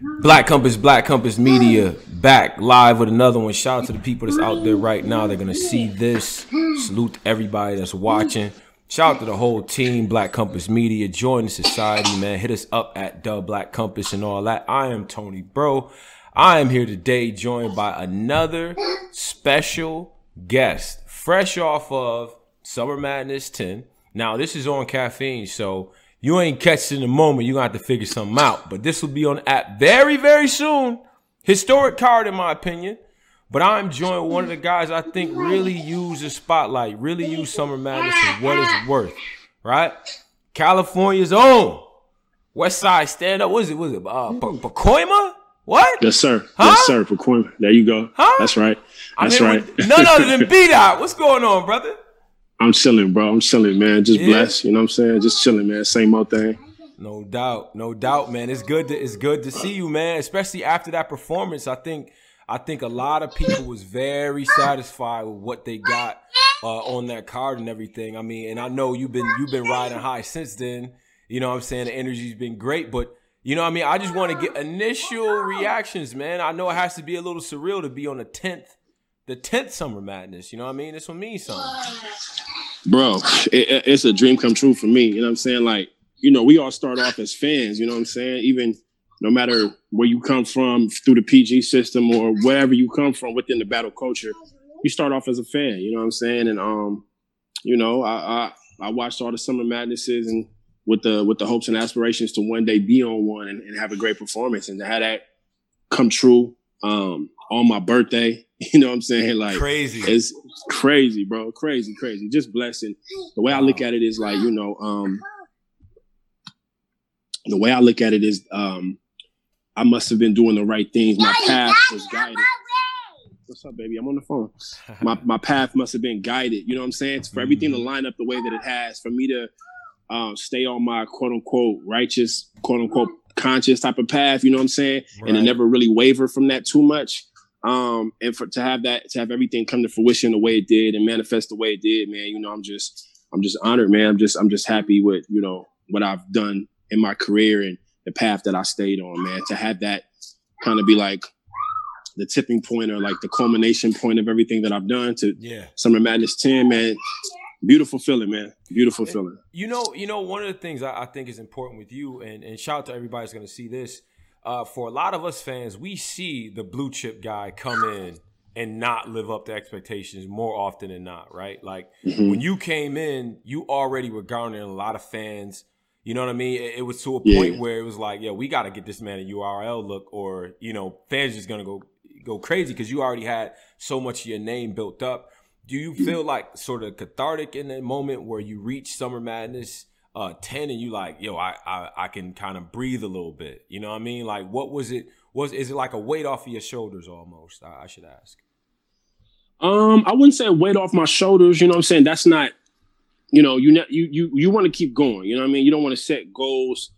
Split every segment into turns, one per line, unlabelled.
Black Compass, Black Compass Media, back live with another one. Shout out to the people that's out there right now. They're gonna see this. Salute everybody that's watching. Shout out to the whole team, Black Compass Media. Join the society, man. Hit us up at Dub Black Compass and all that. I am Tony Bro. I am here today, joined by another special guest, fresh off of Summer Madness 10. Now, this is on caffeine, so you ain't catching the moment. You're gonna have to figure something out. But this will be on the app very, very soon. Historic card, in my opinion. But I'm joined one of the guys I think really use the spotlight, really use Summer Madness for what it's worth, right? California's own West Side stand up. What is it? Was it uh, Pacoima? What?
Yes, sir.
Huh?
Yes, sir. Pacoima. There you go.
Huh?
That's right. That's right.
with None other than B Dot. What's going on, brother?
I'm chilling, bro. I'm chilling, man. Just
Yeah.
blessed. You know what I'm saying? Just chilling, man. Same old thing.
No doubt, no doubt, man. It's good to it's good to see you, man. Especially after that performance, I think I think a lot of people was very satisfied with what they got uh, on that card and everything. I mean, and I know you've been you've been riding high since then. You know what I'm saying? The energy's been great, but you know what I mean? I just want to get initial reactions, man. I know it has to be a little surreal to be on the 10th the 10th Summer Madness, you know what I mean? This one means something.
Bro, it- it's a dream come true for me. You know what I'm saying? Like, you know, we all start off as fans, you know what I'm saying? Even no matter where you come from through the PG system or wherever you come from within the battle culture, you start off as a fan, you know what I'm saying? And um, you know, I I, I watched all the summer madnesses and with the with the hopes and aspirations to one day be on one and, and have a great performance and to have that come true um on my birthday. You know what I'm saying? Like
Crazy.
it's crazy, bro. Crazy, crazy. Just blessing. The way I look at it is like, you know, um, the way I look at it is um, I must have been doing the right things. My path was guided. What's up, baby? I'm on the phone. My my path must have been guided. You know what I'm saying? For everything to line up the way that it has, for me to um, stay on my quote unquote righteous, quote unquote conscious type of path. You know what I'm saying? And to never really waver from that too much. Um, and for to have that, to have everything come to fruition the way it did and manifest the way it did, man. You know, I'm just, I'm just honored, man. I'm just, I'm just happy with you know what I've done in my career and the path that I stayed on, man. To have that kind of be like the tipping point or like the culmination point of everything that I've done to
Yeah.
Summer Madness 10, man. Beautiful feeling, man. Beautiful feeling.
You know, you know, one of the things I, I think is important with you, and, and shout out to everybody who's going to see this. Uh, for a lot of us fans, we see the blue chip guy come in and not live up to expectations more often than not, right? Like
Mhm.
when you came in, you already were garnering a lot of fans. You know what I mean? It, it was to a
Yeah.
point where it was like, yeah, we got to get this man a URL look, or you know, fans just gonna go go crazy because you already had so much of your name built up. Do you feel like sort of cathartic in that moment where you reach Summer Madness uh, ten and you like, yo, I I, I can kind of breathe a little bit. You know what I mean? Like, what was it? Was is it like a weight off of your shoulders almost? I, I should ask.
Um, I wouldn't say weight off my shoulders. You know what I'm saying? That's not, you know, you ne- you you you want to keep going. You know what I mean? You don't want to set goals,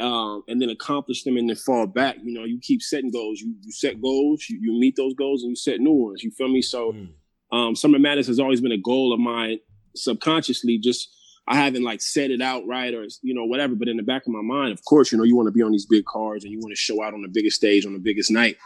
um, and then accomplish them and then fall back. You know, you keep setting goals. You you set goals. You, you meet those goals and you set new ones. You feel me? So,
Mm.
um, Summer Madness has always been a goal of mine subconsciously. Just I haven't like said it out right or you know whatever, but in the back of my mind, of course, you know, you want to be on these big cards and you want to show out on the biggest stage on the biggest night.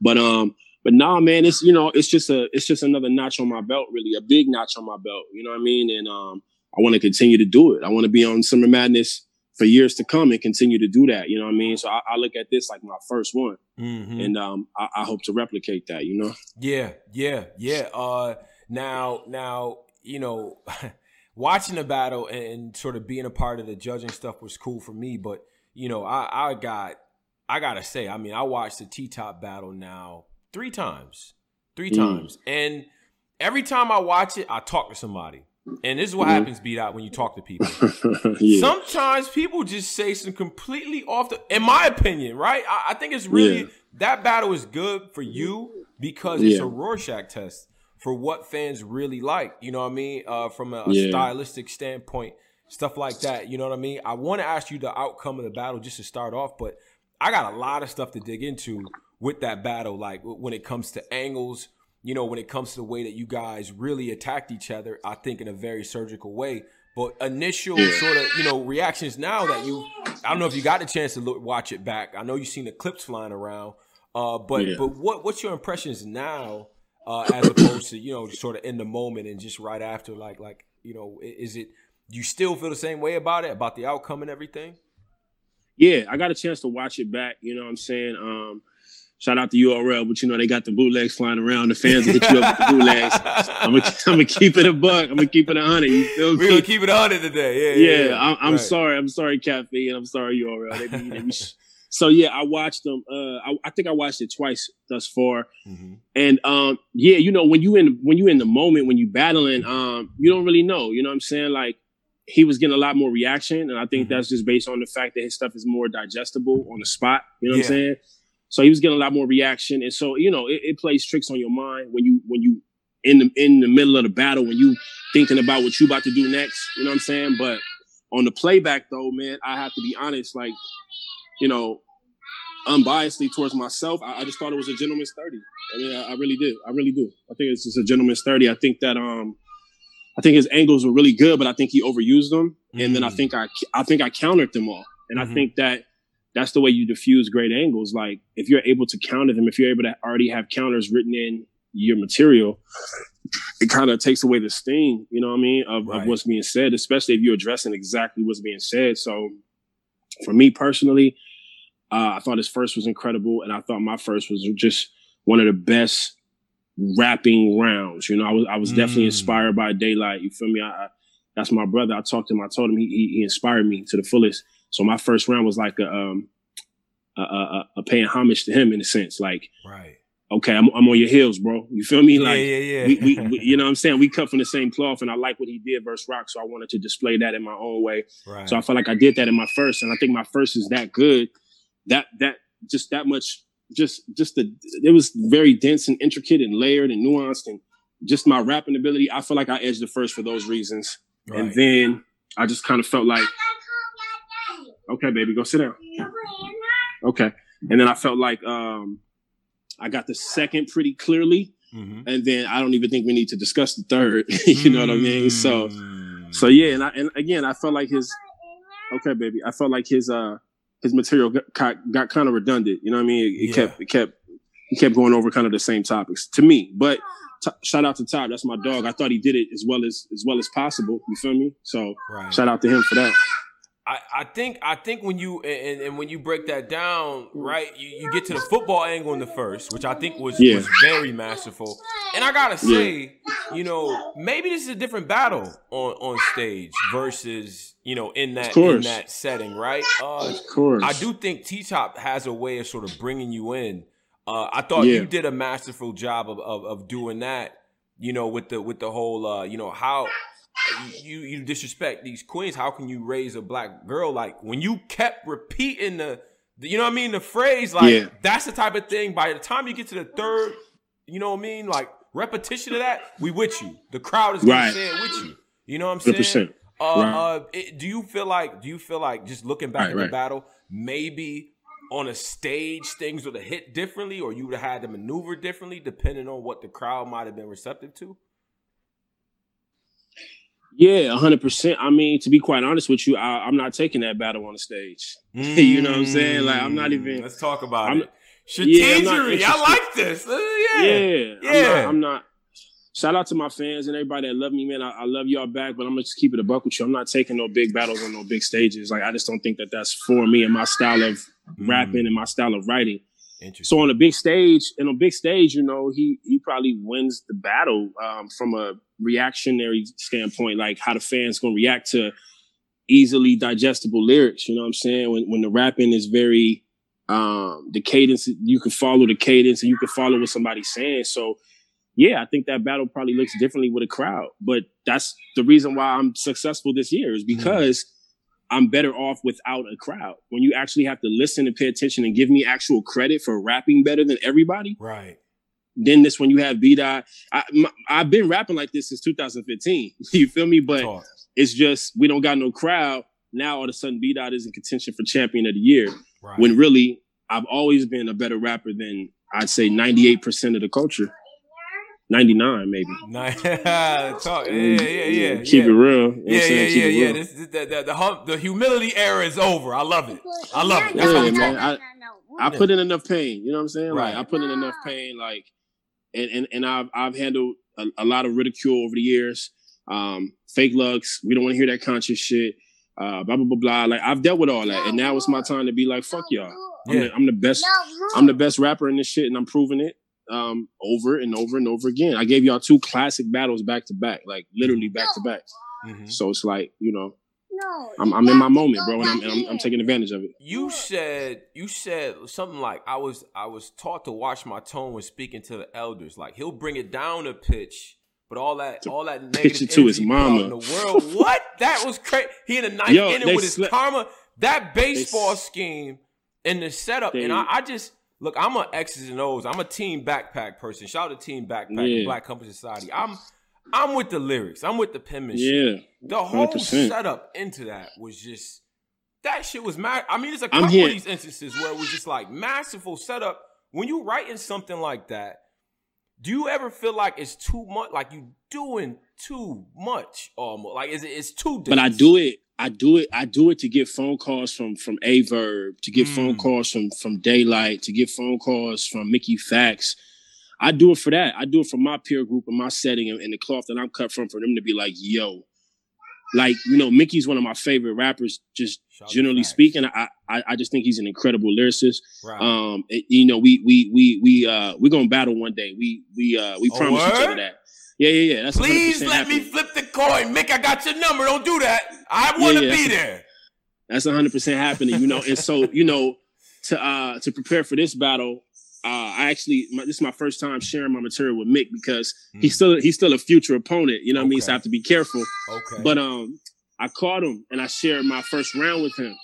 But um, but nah, man, it's you know, it's just a it's just another notch on my belt, really, a big notch on my belt. You know what I mean? And um, I want to continue to do it. I want to be on Summer Madness for years to come and continue to do that. You know what I mean? So I, I look at this like my first one,
Mhm.
and um, I, I hope to replicate that. You know?
Yeah, yeah, yeah. Uh, now, now, you know, watching the battle and sort of being a part of the judging stuff was cool for me. But you know, I, I got, I gotta say, I mean, I watched the T Top battle now three times, three
Mm.
times, and every time I watch it, I talk to somebody. And this is what
Mhm.
happens, beat out when you talk to people.
yeah.
Sometimes people just say some completely off the. In my opinion, right? I, I think it's really
Yeah.
that battle is good for you because it's
Yeah.
a Rorschach test for what fans really like. You know what I mean? Uh, from a, a
Yeah.
stylistic standpoint, stuff like that. You know what I mean? I want to ask you the outcome of the battle just to start off, but I got a lot of stuff to dig into with that battle. Like when it comes to angles, you know, when it comes to the way that you guys really attacked each other, I think in a very surgical way. But initial
Yeah.
sort of, you know, reactions now that you I don't know if you got a chance to look, watch it back. I know you've seen the clips flying around, uh, but yeah. but what what's your impressions now, uh, as opposed to you know sort of in the moment and just right after? Like like you know, is it you still feel the same way about it about the outcome and everything?
Yeah, I got a chance to watch it back. You know what I'm saying? Um, Shout out to URL, but you know they got the bootlegs flying around. The fans will hit you up with the bootlegs. I'm gonna, I'm gonna keep it a buck. I'm gonna keep it a hundred. You feel
We're gonna keep it a hundred today. Yeah, yeah.
yeah I'm, I'm right. sorry. I'm sorry, Cafe, and I'm sorry, URL. They be, they be so yeah, I watched them. Uh, I, I, think I watched it twice thus far, mm-hmm. and um, yeah, you know when you in when you in the moment when you battling, um, you don't really know. You know what I'm saying? Like he was getting a lot more reaction, and I think mm-hmm. that's just based on the fact that his stuff is more digestible on the spot. You know yeah. what I'm saying? So he was getting a lot more reaction, and so you know it, it, plays tricks on your mind when you when you in the in the middle of the battle when you thinking about what you about to do next. You know what I'm saying? But on the playback though, man, I have to be honest. Like you know, unbiasedly towards myself, I, I just thought it was a gentleman's thirty. I mean, I, I really did. I really do. I think it's just a gentleman's thirty. I think that um. I think his angles were really good, but I think he overused them, and mm. then I mm. think I I think I countered them all, and mm-hmm. I think that that's the way you diffuse great angles. Like if you're able to counter them, if you're able to already have counters written in your material, it kind of takes away the sting, you know what I mean, of, right. of, what's being said, especially if you're addressing exactly what's being said. So for me personally, uh, I thought his first was incredible, and I thought my first was just one of the best rapping rounds. You know, I was I was mm. definitely inspired by Daylyt. You feel me? I, I, that's my brother. I talked to him. I told him he, he, he inspired me to the fullest. So my first round was like a, um, a, a, a paying homage to him in a sense, like,
right.
Okay, I'm, I'm on your heels, bro. You feel me? Like,
yeah, yeah,
yeah. we, we, we, you know what I'm saying? We cut from the same cloth, and I like what he did versus Rock, so I wanted to display that in my own way. Right. So I felt like I did that in my first, and I think my first is that good, that that just that much, just just the it was very dense and intricate and layered and nuanced, and just my rapping ability. I feel like I edged the first for those reasons, right. and then I just kind of felt like Okay, baby, go sit down. Okay. And then I felt like um, I got the second pretty clearly. Mm-hmm. And then I don't even think we need to discuss the third. you know what I mean? So, so yeah. And I, and again, I felt like his, okay, baby, I felt like his, uh, his material got, got kind of redundant. You know what I mean? It, it yeah. kept, it kept, he kept going over kind of the same topics to me, but t- shout out to Todd. That's my dog. I thought he did it as well as, as well as possible. You feel me? So right. shout out to him for that.
I, I think I think when you and, and when you break that down, right, you, you get to the football angle in the first, which I think was, yeah. was very masterful. And I gotta say, yeah. you know, maybe this is a different battle on, on stage versus, you know, in that in that setting, right?
Uh, of course.
I do think T Top has a way of sort of bringing you in. Uh, I thought yeah. you did a masterful job of, of, of doing that, you know, with the with the whole uh, you know, how you you disrespect these queens. How can you raise a black girl? Like when you kept repeating the, the you know what I mean, the phrase. Like yeah. that's the type of thing. By the time you get to the third, you know what I mean, like repetition of that, we with you. The crowd is gonna right. say it with you. You know what I'm saying? 100%. Uh, right. uh, it, do you feel like? Do you feel like just looking back right, at the battle, maybe on a stage things would have hit differently, or you would have had to maneuver differently, depending on what the crowd might have been receptive to?
Yeah, hundred percent. I mean, to be quite honest with you, I, am not taking that battle on the stage. Mm. you know what I'm saying? Like, I'm not even.
Let's talk about I'm, it. Strategery. Yeah, I like this. Uh, yeah,
yeah. yeah. I'm, not, I'm not. Shout out to my fans and everybody that love me, man. I, I, love y'all back, but I'm gonna just keep it a buck with you. I'm not taking no big battles on no big stages. Like, I just don't think that that's for me and my style of mm. rapping and my style of writing. So on a big stage, and on a big stage, you know, he he probably wins the battle um, from a reactionary standpoint, like how the fans gonna react to easily digestible lyrics. You know what I'm saying? When when the rapping is very um the cadence, you can follow the cadence and you can follow what somebody's saying. So yeah, I think that battle probably looks differently with a crowd. But that's the reason why I'm successful this year is mm-hmm. because mm-hmm. I'm better off without a crowd. When you actually have to listen and pay attention and give me actual credit for rapping better than everybody.
Right.
Then this when you have B Dot. I, have been rapping like this since 2015. you feel me? But Talk. it's just we don't got no crowd. Now all of a sudden B Dot is in contention for champion of the year. Right. When really I've always been a better rapper than I'd say 98% of the culture. 99 maybe.
Talk, yeah, yeah, yeah. yeah.
Keep
yeah.
it real. You know
Yeah, yeah, yeah, yeah.
real.
This, the, the, the, hum, the humility era is over. I love it. I love it.
Yeah, man. I, I put in enough pain. You know what I'm saying?
Right.
Like I put in enough pain. Like, and and, and I've I've handled a, a lot of ridicule over the years. Um, fake looks. We don't want to hear that conscious shit. Uh, blah blah blah blah. Like I've dealt with all that, and now it's my time to be like, fuck y'all. I'm,
Yeah.
the, I'm the best. I'm the best rapper in this shit, and I'm proving it um, over and over and over again. I gave y'all two classic battles back to back, like literally back to back.
Mhm.
So it's like you know, I'm, I'm in my moment, bro, and I'm, and I'm I'm taking advantage of it.
You said you said something like I was I was taught to watch my tone when speaking to the elders. Like he'll bring it down a pitch, but all that all that
pitch
negative
it to his
energy put out
mama.
in the world. what? That was crazy. He in the ninth
Yo,
inning with his
slept-
karma. That baseball
s-
scheme and the setup,
They-
and I, I just look. I'm a X's and O's. I'm a team backpack person. Shout out to Team Backpack,
Yeah.
Black Company Society. I'm I'm with the lyrics. I'm with the penmanship.
Yeah,
The whole
100%.
setup into that was just that shit was mad. I mean, there's a couple of these instances where it was just like masterful setup. When you writing something like that, do you ever feel like it's too much? Like you doing too much, almost like is it? It's too.
but I do it. I do it. I do it to get phone calls from from Aye Verb, to get phone
Mm.
calls from from Daylyt, to get phone calls from Mickey Factz. I do it for that. I do it for my peer group and my setting and, and the cloth that I'm cut from, for them to be like, "Yo." Like you know, Mickey's one of my favorite rappers. Just
Shout
generally speaking, I, I I just think he's an incredible lyricist.
Right.
Um, it- you know, we we we we uh we're gonna battle one day. We we uh we
Oh,
promise each other that. Yeah, yeah, yeah. That's
Please
100%
let me flip the coin, Mick. I got your number. Don't do that. I want to
Yeah, yeah.
be there.
That's 100 percent happening. You know, and so you know to uh to prepare for this battle. Uh, I actually, my, this is my first time sharing my material with Mick because he's still he's still a future opponent. You know what I mean? So I have to be careful.
Okay.
But um, I caught him and I shared my first round with him,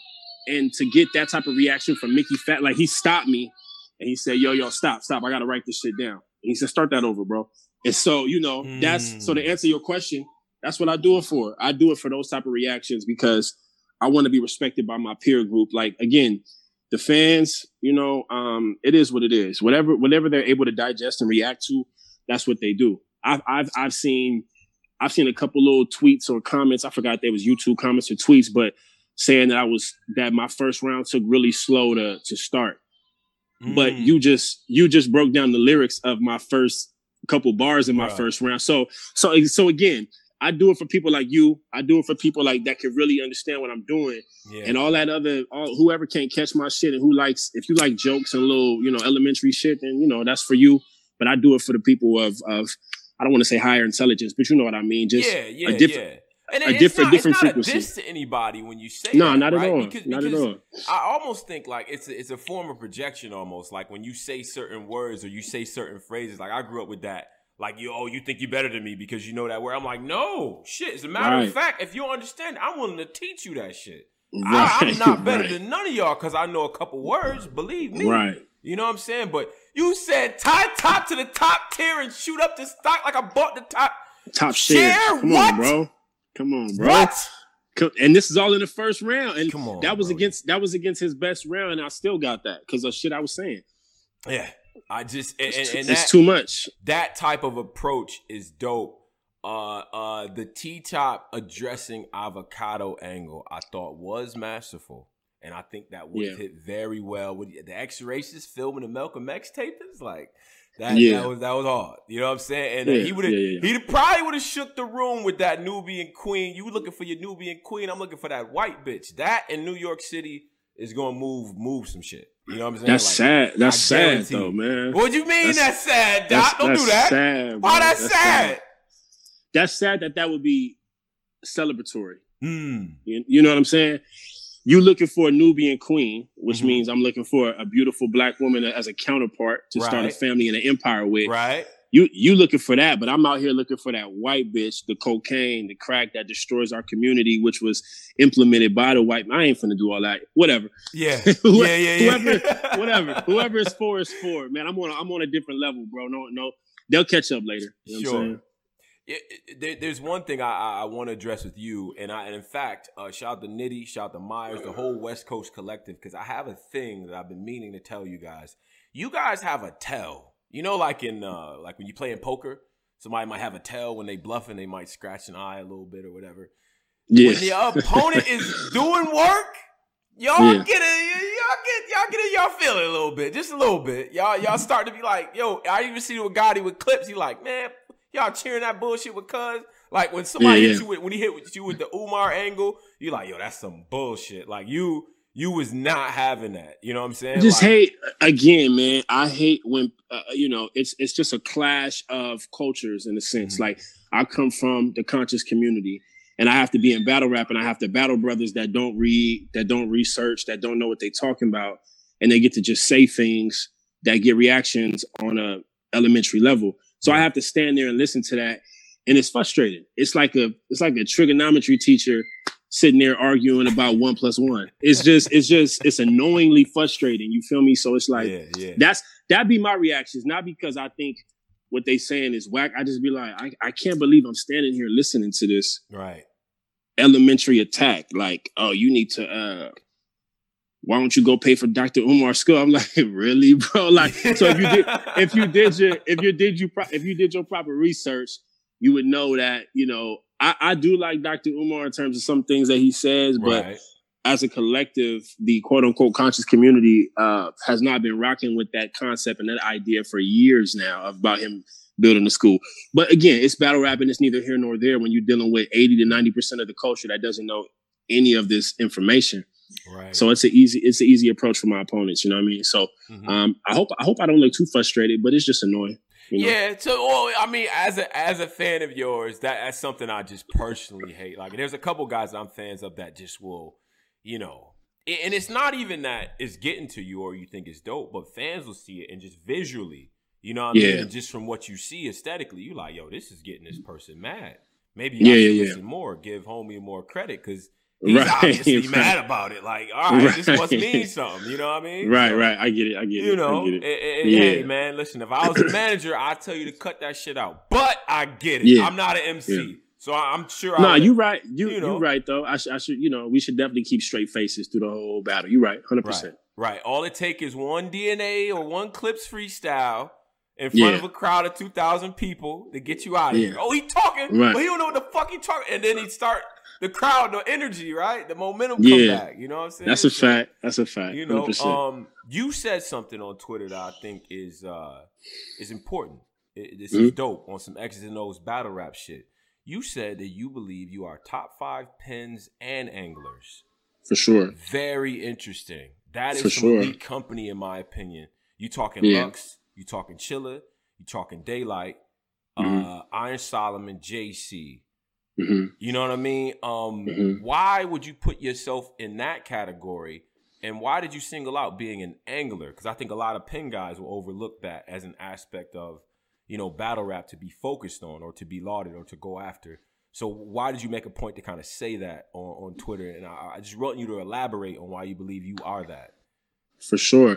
and to get that type of reaction from Mickey Factz, like he stopped me and he said, "Yo, yo, stop, stop! I gotta write this shit down." And he said, "Start that over, bro." And so you know, that's so to
Mm.
answer your question, that's what I do it for. I do it for those type of reactions because I want to be respected by my peer group. Like again, the fans, you know, um, it is what it is. Whatever, whatever they're able to digest and react to, that's what they do. I've I've I've seen I've seen a couple little tweets or comments. I forgot there was YouTube comments or tweets, but saying that I was that my first round took really slow to to start. But
Mm.
you just you just broke down the lyrics of my first couple bars in my
Right.
first round. So so so again, I do it for people like you. I do it for people like that can really understand what I'm doing
yeah.
and all that other all whoever can't catch my shit and who likes if you like jokes and little you know elementary shit then you know that's for you but i do it for the people of of i don't want to say higher intelligence but you know what i mean just
yeah, yeah,
different-
yeah. And
a
it's
different-
not,
different
it's not
frequency.
a diss to anybody when you say
no
that,
not at
right?
all
Because-
not at all
I almost think like it's a, it's a form of projection almost like when you say certain words or you say certain phrases. Like I grew up with that. Like you, oh, you think you're better than me because you know that word. I'm like, no, shit. As a matter
Right.
of fact, if you don't understand, I'm willing to teach you that shit. I,
Right,
I'm not better
right,
than none of y'all because I know a couple words. Believe me.
right
You know what I'm saying? But you said tie top to the top tier and shoot up the stock like I bought the top.
top share
Share?
come
What?
on bro come on bro
What?
And this is all in the first round and
on,
that was
bro.
against that was against his best round and i still got that because of shit i was saying
Yeah. I just and,
it's, too,
and
it's too much
that type of approach is dope. Uh uh the T top addressing avocado angle I thought was masterful. And I think that would
Yeah.
hit very well with the X races filming the Malcolm X tape is like that,
Yeah.
that was that was hard. You know what I'm saying? And uh,
Yeah,
he would have
yeah,
he probably would have shook the room with that Nubian queen. You looking for your Nubian queen? I'm looking for that white bitch. That in New York City is gonna move move some shit. You know what I'm saying?
that's
Like,
sad that's sad though man
What do you mean
That's-
that's, sad, Doc?
That's-
Don't do that.
sad,
Why that's, sad?
that's sad that that would be celebratory.
Hmm.
You, you know what I'm saying? You looking for a Nubian queen, which
Mhm.
means I'm looking for a beautiful black woman as a counterpart to start a family and an empire with.
Right?
You you looking for that, but I'm out here looking for that white bitch, the cocaine, the crack that destroys our community, which was implemented by the white. I ain't finna do all that. Whatever.
Yeah.
Who-
yeah, yeah, yeah.
whoever- Whatever. Whoever is for is for. Man, I'm on. a- I'm on a different level, bro. No, no. They'll catch up later. You know what I'm
Sure. Yeah, there, there's one thing I, I, I want to address with you, and I and in fact, uh, shout out to Nitty, shout out to Myers, the whole West Coast collective, because I have a thing that I've been meaning to tell you guys. You guys have a tell, you know, like in uh, like when you play in poker, somebody might have a tell when they bluffing, they might scratch an eye a little bit or whatever.
Yeah.
When the opponent is doing work, y'all yeah. get it, y'all get y'all get it, y'all feel it a little bit, just a little bit. Y'all y'all start to be like, yo, I even see with Gotti with clips. He like, man, y'all cheering that bullshit with Cuz. Like when somebody yeah, hits you with when he hit with you with the Umar angle, you like, yo, that's some bullshit. Like you you was not having that. You know what I'm saying?
Just
like,
hate again, man. I hate when uh, you know it's it's just a clash of cultures in a sense. Mm-hmm. Like I come from the conscious community, and I have to be in battle rap, and I have to battle brothers that don't read, that don't research, that don't know what they're talking about, and they get to just say things that get reactions on a elementary level. So I have to stand there and listen to that, and it's frustrating. It's like a it's like a trigonometry teacher sitting there arguing about one plus one. It's just, it's just, it's annoyingly frustrating. You feel me? So it's like yeah, yeah. that's that'd be my reactions, not because I think what they saying is whack. I just be like, I, I can't believe I'm standing here listening to this
right
elementary attack. Like, oh, you need to uh why don't you go pay for Dr. Umar school? I'm like, really, bro? Like, so if you did, if you did your, if you did you, if you did your proper research, you would know that, you know, I, I do like Dr. Umar in terms of some things that he says, but right. as a collective, the quote unquote conscious community uh, has not been rocking with that concept and that idea for years now about him building a school. But again, it's battle rap and it's neither here nor there when you're dealing with 80 to 90% of the culture that doesn't know any of this information. Right. So it's an easy it's an easy approach for my opponents. You know what I mean? So mm-hmm. um, I hope I hope I don't look too frustrated, but it's just annoying.
You know? Yeah, so well, I mean, as a as a fan of yours, that that's something I just personally hate. Like, there's a couple guys I'm fans of that just will, you know, and it's not even that it's getting to you or you think it's dope, but fans will see it and just visually, you know, what I yeah. mean, and just from what you see aesthetically, you like, yo, this is getting this person mad. Maybe yeah, I should yeah, listen more, give homie more credit because he's right, obviously right. mad about it. Like, all right, right, this must mean something. You know what I mean?
Right, so, right. I get it. I get it.
You know,
it.
And, yeah. hey, man, listen. If I was a manager, I'd tell you to cut that shit out. But I get it. Yeah. I'm not an MC. Yeah. So I'm sure.
No, nah, you right. You you, know, you right though. I, sh- I should. You know, we should definitely keep straight faces through the whole battle. You right, hundred percent.
Right. All it take is one DNA or one clips freestyle in front yeah. of a crowd of two thousand people to get you out of yeah. here. Oh, he talking, right. but he don't know what the fuck he talking, and then he start the crowd, the energy, right? The momentum come yeah. back. You know what I'm saying?
That's a fact. That's a fact.
You know, 100%. um, you said something on Twitter that I think is uh is important. It, this mm-hmm. is dope on some X's and O's battle rap shit. You said that you believe you are top five pins and anglers.
For sure.
Very interesting. That is For some sure. elite company, in my opinion. You talking yeah. Lux, you talking Chilla, you talking Daylyt, mm-hmm. uh, Iron Solomon, JC, Mm-hmm. You know what I mean? Um, mm-hmm. Why would you put yourself in that category? And why did you single out being an angler? Because I think a lot of pin guys will overlook that as an aspect of, you know, battle rap to be focused on or to be lauded or to go after. So why did you make a point to kind of say that on, on Twitter? And I, I just want you to elaborate on why you believe you are that.
For sure.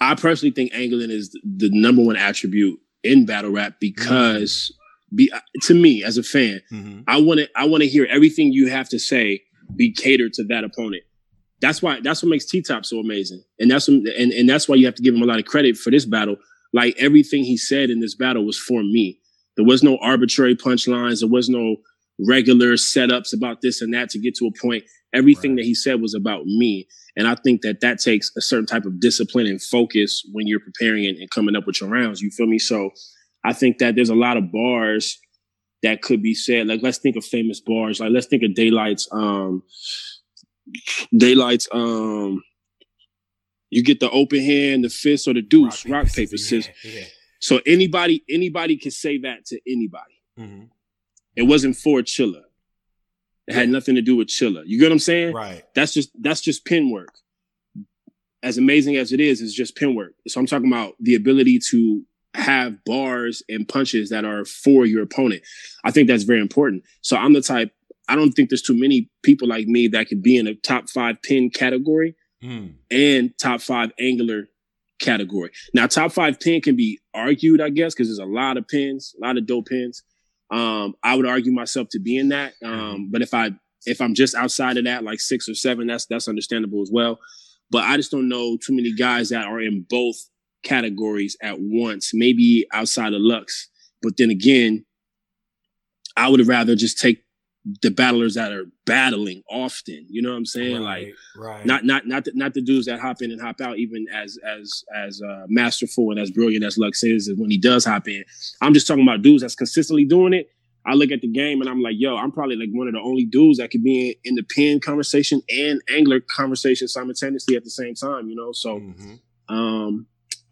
I personally think angling is the number one attribute in battle rap because mm-hmm be uh, to me as a fan, mm-hmm. I want to I want to hear everything you have to say be catered to that opponent. That's why that's what makes T Top so amazing, and that's what, and and that's why you have to give him a lot of credit for this battle. Like everything he said in this battle was for me. There was no arbitrary punchlines. There was no regular setups about this and that to get to a point. Everything right. that he said was about me. And I think that that takes a certain type of discipline and focus when you're preparing and, and coming up with your rounds. You feel me? So I think that there's a lot of bars that could be said. Like let's think of famous bars. Like let's think of Daylyt's um Daylyt's um you get the open hand, the fist, or the deuce, rock, rock paper, scissors. Yeah, yeah. So anybody, anybody can say that to anybody. Mm-hmm. It wasn't for Chilla. It had nothing to do with Chilla. You get what I'm saying?
Right.
That's just that's just pin work. As amazing as it is, it's just pin work. So I'm talking about the ability to have bars and punches that are for your opponent. I think that's very important. So I'm the type, I don't think there's too many people like me that could be in a top five pin category mm. and top five angler category. Now, top five pin can be argued, I guess, because there's a lot of pins, a lot of dope pins. Um, I would argue myself to be in that. Um, but if I if I'm just outside of that, like six or seven, that's that's understandable as well. But I just don't know too many guys that are in both categories at once, maybe outside of Lux, But then again, I would rather just take the battlers that are battling often. You know what I'm saying?
Right,
like
right.
not not not the, not the dudes that hop in and hop out, even as as as uh, masterful and as brilliant as Lux is when he does hop in. I'm just talking about dudes that's consistently doing it. I look at the game and I'm like, yo, I'm probably like one of the only dudes that could be in, in the pin conversation and angler conversation simultaneously at the same time. You know, so
Mhm.
um,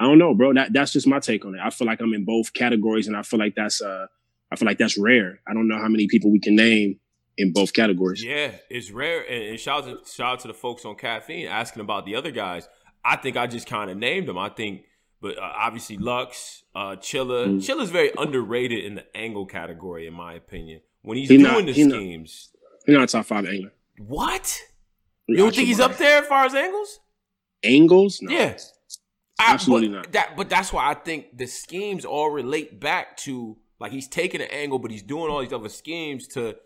I don't know, bro. That that's just my take on it. I feel like I'm in both categories, and I feel like that's uh, I feel like that's rare. I don't know how many people we can name in both categories.
Yeah, it's rare. And, and shout out to shout out to the folks on caffeine asking about the other guys. I think I just kind of named them. I think, but uh, obviously Lux, uh, Chilla.
Mm.
Chilla's very underrated in the angle category, in my opinion. When he's
He
doing
not-
the
he not-
schemes,
You're not top five angler.
what? You don't think he's up there as far as angles?
Angles? No.
Yeah. I-
Absolutely
but
not.
That, but that's why I think the schemes all relate back to like he's taking an angle, but he's doing all these other schemes to,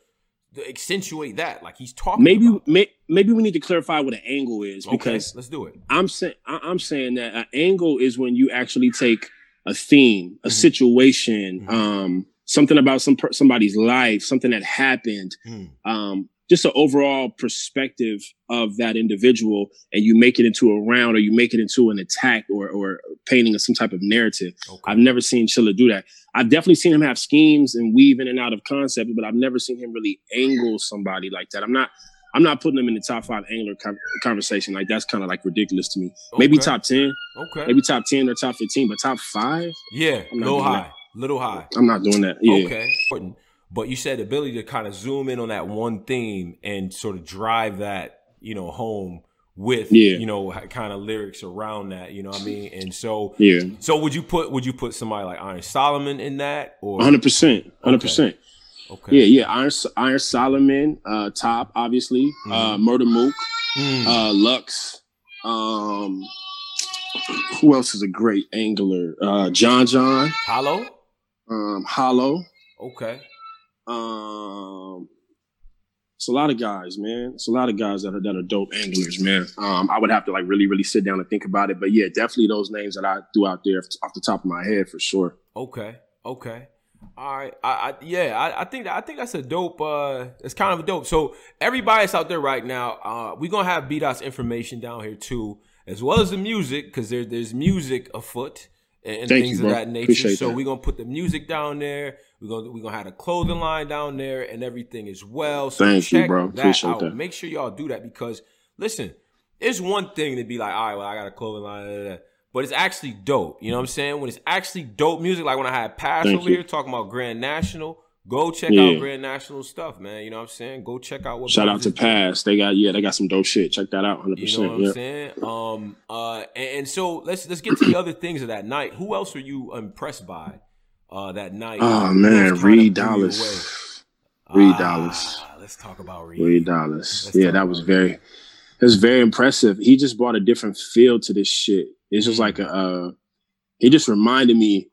to accentuate that. Like he's talking.
Maybe may, maybe we need to clarify what an angle is
Okay,
because
let's do it.
I'm saying I'm saying that an angle is when you actually take a theme, a
Mhm.
situation,
Mhm.
um, something about some somebody's life, something that happened,
Mm.
um, just an overall perspective of that individual, and you make it into a round, or you make it into an attack, or or painting some type of narrative.
Okay.
I've never seen Chilla do that. I've definitely seen him have schemes and weave in and out of concepts, but I've never seen him really angle somebody like that. I'm not. I'm not putting him in the top five angler conversation. Like that's kind of like ridiculous to me. Maybe top ten,
Okay.
maybe top ten or top fifteen, but top five,
Yeah,
not
high, little high.
I'm not doing that. Yeah,
Okay. Important. But you said the ability to kind of zoom in on that one theme and sort of drive that, you know, home with,
Yeah.
you know, kind of lyrics around that. You know what I mean? And so,
yeah,
so would you put would you put somebody like Iron Solomon in that or?
hundred percent, hundred percent.
Okay.
Yeah, yeah. Iron Iron Solomon, uh, top obviously. Uh,
Mhm.
Murder Mook,
Mm.
uh, Lux. Um, who else is a great angler? Uh, John John,
Hollow.
Um, Hollow.
Okay.
Um, it's a lot of guys, man. It's a lot of guys that are that are dope anglers, man. Um, I would have to like really, really sit down and think about it. But yeah, definitely those names that I threw out there off the top of my head for sure.
Okay. Okay. All right. I, I yeah, I, I think that I think that's a dope uh it's kind of a dope. So everybody's out there right now, uh we're gonna have B Dot's information down here too, as well as the music, because there, there's music afoot and, and things
you,
of that nature.
Appreciate
so
that.
we're gonna put the music down there. We're gonna we're gonna have a clothing line down there and everything as well. So
Thank you,
check
bro.
that
Appreciate
out.
that.
Make sure y'all do that because listen, it's one thing to be like, all right, well, I got a clothing line, da, da, da. but it's actually dope. You know what I'm saying? When it's actually dope music, like when I had Pass
Thank
over
you.
here talking about Grand National, go check
Yeah.
out Grand National stuff, man. You know what I'm saying? Go check out what
Shout out to. Pass. They got yeah, they got some dope shit. Check that out, hundred
You know what
percent.
I'm
Yeah.
saying? Um, uh, and, and so let's let's get to the other things of that night. Who else were you impressed by uh, that night?
Oh man, Reed
Dollaz.
Reed
Ah,
Dollaz.
Let's talk about Reed.
Reed Dollaz.
Let's
Yeah, that was very it was very impressive. He just brought a different feel to this shit. It's just
Mm.
like a uh he just reminded me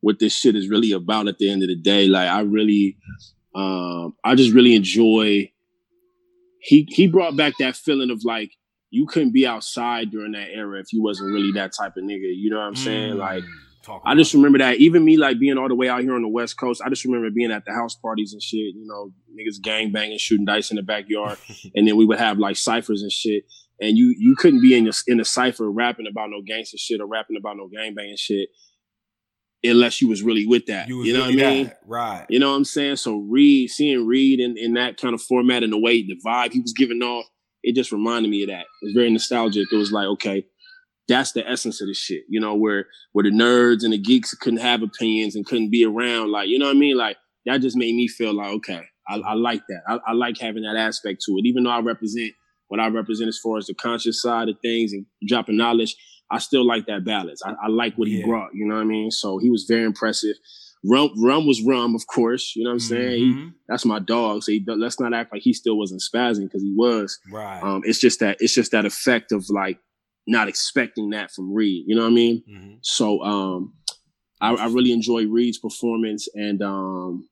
what this shit is really about at the end of the day. Like I really um I just really enjoy he he brought back that feeling of like you couldn't be outside during that era if you wasn't really that type of nigga. You know what I'm saying?
Mm,
Like I just remember that even me like being all the way out here on the West Coast, I just remember being at the house parties and shit, you know, niggas gang banging, shooting dice in the backyard. and then we would have like ciphers and shit. And you you couldn't be in your in a cipher rapping about no gangster shit or rapping about no gang banging shit unless you was really with that. You,
was
know
really
what I mean?
that, right?
You know what I'm saying? So Reed, seeing Reed in, in that kind of format and the way the vibe he was giving off, it just reminded me of that. It was very nostalgic. It was like, okay, that's the essence of the shit, you know, where where the nerds and the geeks couldn't have opinions and couldn't be around. Like, you know what I mean? Like that just made me feel like, okay, I, I like that. I, I like having that aspect to it. Even though I represent what I represent as far as the conscious side of things and dropping knowledge, I still like that balance. I, I like what he brought, you know what I mean? So he was very impressive. Rum, rum was rum, of course. You know what I'm saying? He,
Mhm.
that's my dog. So he, let's not act like he still wasn't spazzing because he was.
Right.
Um, it's just that it's just that effect of like not expecting that from Reed. You know what I mean?
Mhm.
So um, I, I really enjoy Reed's performance, and um,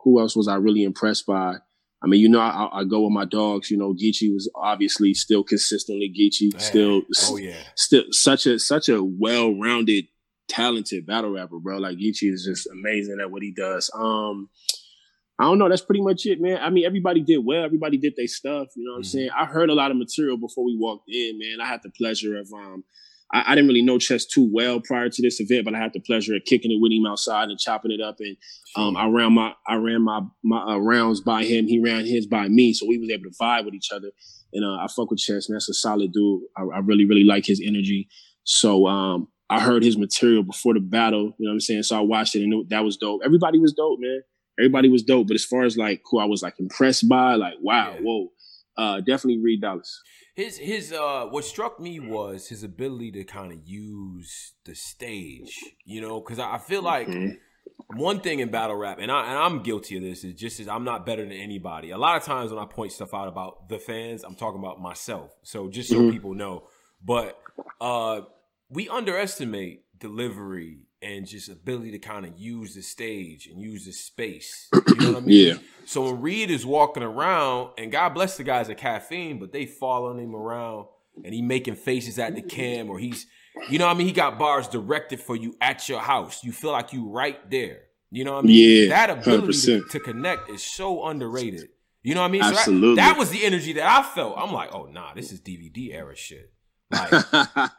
who else was I really impressed by? I mean, you know, I, I go with my dogs. You know, Geechee was obviously still consistently Geechee, still,
Oh yeah.
still such a such a well-rounded talented battle rapper, bro. Like Geechee is just amazing at what he does. Um, I don't know. That's pretty much it, man. I mean, everybody did well. Everybody did their stuff. You know what mm-hmm. I'm saying? I heard a lot of material before we walked in, man. I had the pleasure of um, I, I, didn't really know Chess too well prior to this event, but I had the pleasure of kicking it with him outside and chopping it up. And um, I ran my I ran my my uh, rounds by him. He ran his by me, so we was able to vibe with each other. And uh, I fuck with Chess, man. That's a solid dude. I, I really really like his energy. So um, I heard his material before the battle. You know what I'm saying? So I watched it, and it, that was dope. Everybody was dope, man. Everybody was dope. But as far as like who I was like impressed by, like wow, yeah. whoa, uh, definitely Reed Dollaz
his his uh what struck me was his ability to kind of use the stage you know? Because i feel like mm-hmm. one thing in battle rap and, I, and i'm guilty of this is just as i'm not better than anybody. A lot of times when i point stuff out about the fans i'm talking about myself. So just so mm-hmm. people know. But uh we underestimate delivery and just ability to kind of use the stage and use the space. You know what I mean?
yeah.
So when Reed is walking around, and God bless the guys at Caffeine, but they following him around and he making faces at the cam, or he's, you know, what I mean, he got bars directed for you at your house. You feel like you right there. You know what I mean?
Yeah,
that ability to, to, connect is so underrated. You know what I mean?
Absolutely.
So that, that was the energy that I felt. I'm like, oh nah, this is DVD era shit. Like,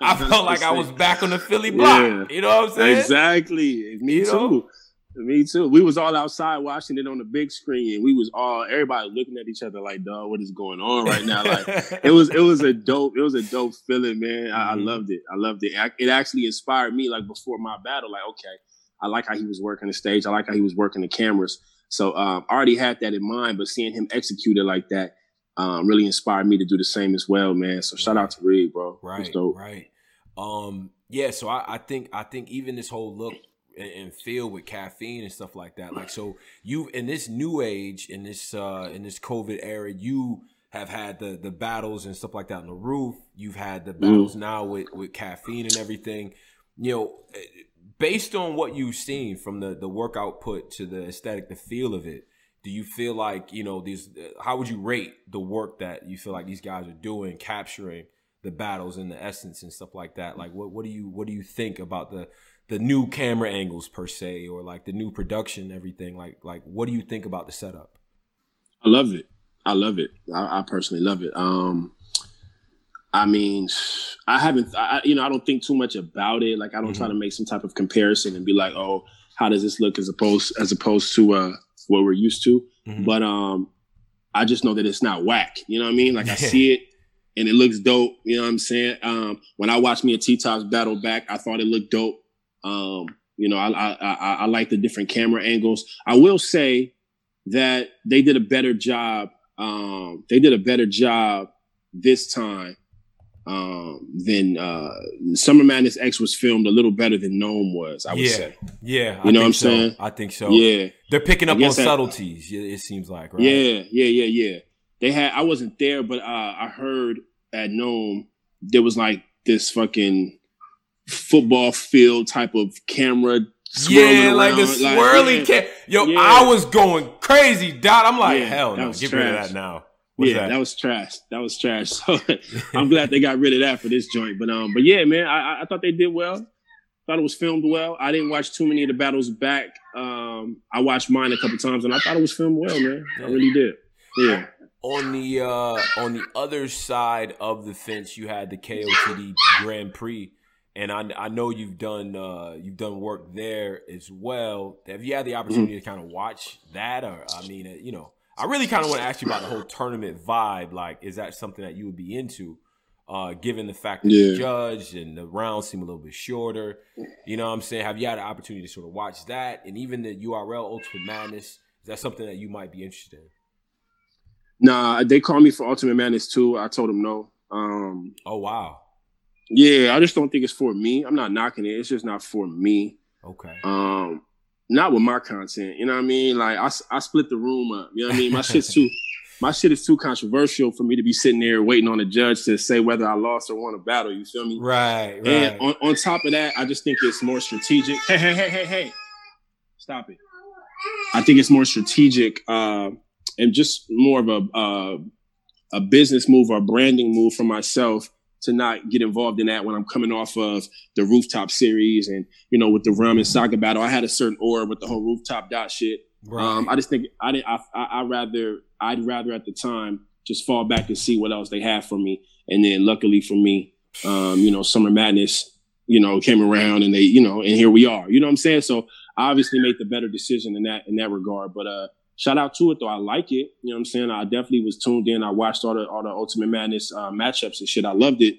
I felt like I was back on the Philly block. Yeah. You know what I'm saying?
Exactly. Me you too. Know? Me too. We was all outside watching it on the big screen, and we was all everybody looking at each other like, "Dog, what is going on right now?" Like it was, it was a dope, it was a dope feeling, man. I, I mm-hmm. loved it. I loved it. It actually inspired me. Like before my battle, like, okay, I like how he was working the stage. I like how he was working the cameras. So um, I already had that in mind, but seeing him execute it like that, um, really inspired me to do the same as well, man. So shout out to Reed, bro.
Right, right. Um, yeah. So I, I, think I think even this whole look and, and, feel with caffeine and stuff like that. Like so, you in this new age in this uh, in this COVID era, you have had the the battles and stuff like that on the roof. You've had the battles mm. now with with caffeine and everything. You know, eh, based on what you've seen from the the work output to the aesthetic, the feel of it do you feel like you know these how would you rate the work that you feel like these guys are doing capturing the battles and the essence and stuff like that? Like what, what do you what do you think about the the new camera angles per se or like the new production everything? Like like what do you think about the setup?
I love it. I love it. I, I personally love it. Um i mean i haven't I, you know i don't think too much about it. Like i don't mm-hmm. try to make some type of comparison and be like oh how does this look as opposed as opposed to uh what we're used to. Mm-hmm. But um, I just know that it's not whack. You know what I mean? Like I see it and it looks dope. You know what I'm saying? Um, when I watched me a T Tops battle back, I thought it looked dope. Um, you know, I, I, I I like the different camera angles. I will say that they did a better job. Um, they did a better job this time um, then uh, Summer Madness X was filmed a little better than NOME was. I would
yeah.
say.
Yeah,
you I know what I'm
so.
saying?
I think so.
Yeah,
they're picking up on subtleties. It seems like, right?
Yeah, yeah, yeah, yeah. They had. I wasn't there, but uh, I heard at NOME there was like this fucking football field type of camera.
Yeah, like the swirly like, yeah, Yo, yeah. I was going crazy, dot. I'm like, yeah, hell no, get trash. rid of that now.
What's yeah, that? that? was trash. That was trash. So I'm glad they got rid of that for this joint. But um, but yeah, man, I, I thought they did well. Thought it was filmed well. I didn't watch too many of the battles back. Um, I watched mine a couple times, and I thought it was filmed well, man. I really did. Yeah.
On the uh, on the other side of the fence, you had the KOTD Grand Prix, and I, I know you've done uh, you've done work there as well. Have you had the opportunity mm-hmm. to kind of watch that, or I mean, uh, you know, I really kind of want to ask you about the whole tournament vibe. Like, is that something that you would be into? Uh, given the fact that yeah. you judged and the rounds seem a little bit shorter, you know what I'm saying? Have you had an opportunity to sort of watch that? And even the URL Ultimate Madness, is that something that you might be interested in?
Nah, they called me for Ultimate Madness too. I told them no. Um,
oh wow.
Yeah, I just don't think it's for me. I'm not knocking it. It's just not for me.
Okay.
Um, not with my content. You know what I mean? Like I, I split the room up. You know what I mean? My shit's too my shit is too controversial for me to be sitting there waiting on a judge to say whether I lost or won a battle. You feel me?
Right. right.
And on, on top of that, I just think it's more strategic. Hey, hey, hey, hey, hey. Stop it. I think it's more strategic uh, and just more of a uh, a business move or a branding move for myself to not get involved in that when I'm coming off of the rooftop series and you know with the rum and soccer battle. I had a certain aura with the whole rooftop dot shit. Right. Um, I just think I didn't. I, I I rather I'd rather at the time just fall back and see what else they have for me. And then luckily for me, um, you know, Summer Madness, you know, came around and they, you know, and here we are. You know what I'm saying? So I obviously made the better decision in that in that regard. But uh shout out to it though. I like it. You know what I'm saying? I definitely was tuned in. I watched all the all the Ultimate Madness uh, matchups and shit. I loved it.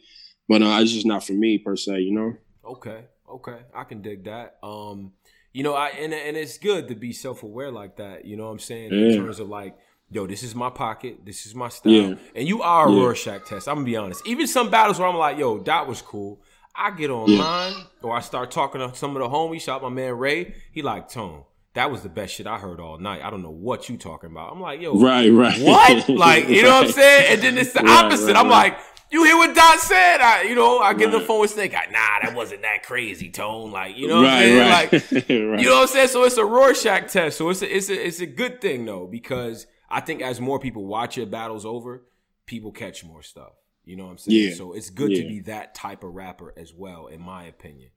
But uh, it's just not for me per se, you know.
Okay, okay, I can dig that. Um, you know, I and and it's good to be self aware like that. You know what I'm saying? Yeah. In terms of like, yo, this is my pocket, this is my style, yeah. and you are a yeah. Rorschach test. I'm gonna be honest. Even some battles where I'm like, yo, that was cool. I get online yeah. or I start talking to some of the homies. Shout my man Ray. He like Tone. That was the best shit I heard all night. I don't know what you talking about. I'm like, yo,
right, right,
what? Like, you know what I'm saying? And then it's the right, opposite. Right, I'm right. like, you hear what Dot said? I, you know, I get right. the phone with Snake. I, nah, that wasn't that crazy tone. Like, you know what right, I'm saying? Right. Like, you know what I'm saying? So it's a Rorschach test. So it's a, it's a, it's a good thing though, because I think as more people watch your battles over, people catch more stuff. You know what I'm saying? Yeah. So it's good yeah. to be that type of rapper as well, in my opinion.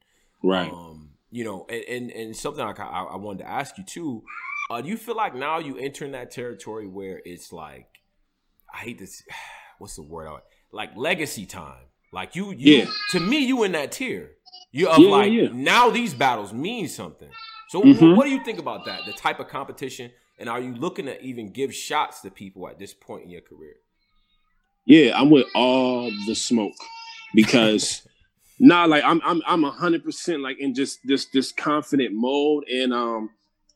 Right.
Um, you know, and, and, and something I, I wanted to ask you too. Uh, do you feel like now you enter in that territory where it's like, I hate this. What's the word? like legacy time. Like you, you yeah. to me, you in that tier. You of yeah, like yeah. now these battles mean something. So mm-hmm. what do you think about that? The type of competition, and are you looking to even give shots to people at this point in your career?
Yeah, I'm with all the smoke because nah, like I'm I'm I'm hundred percent like in just this this confident mode, and um,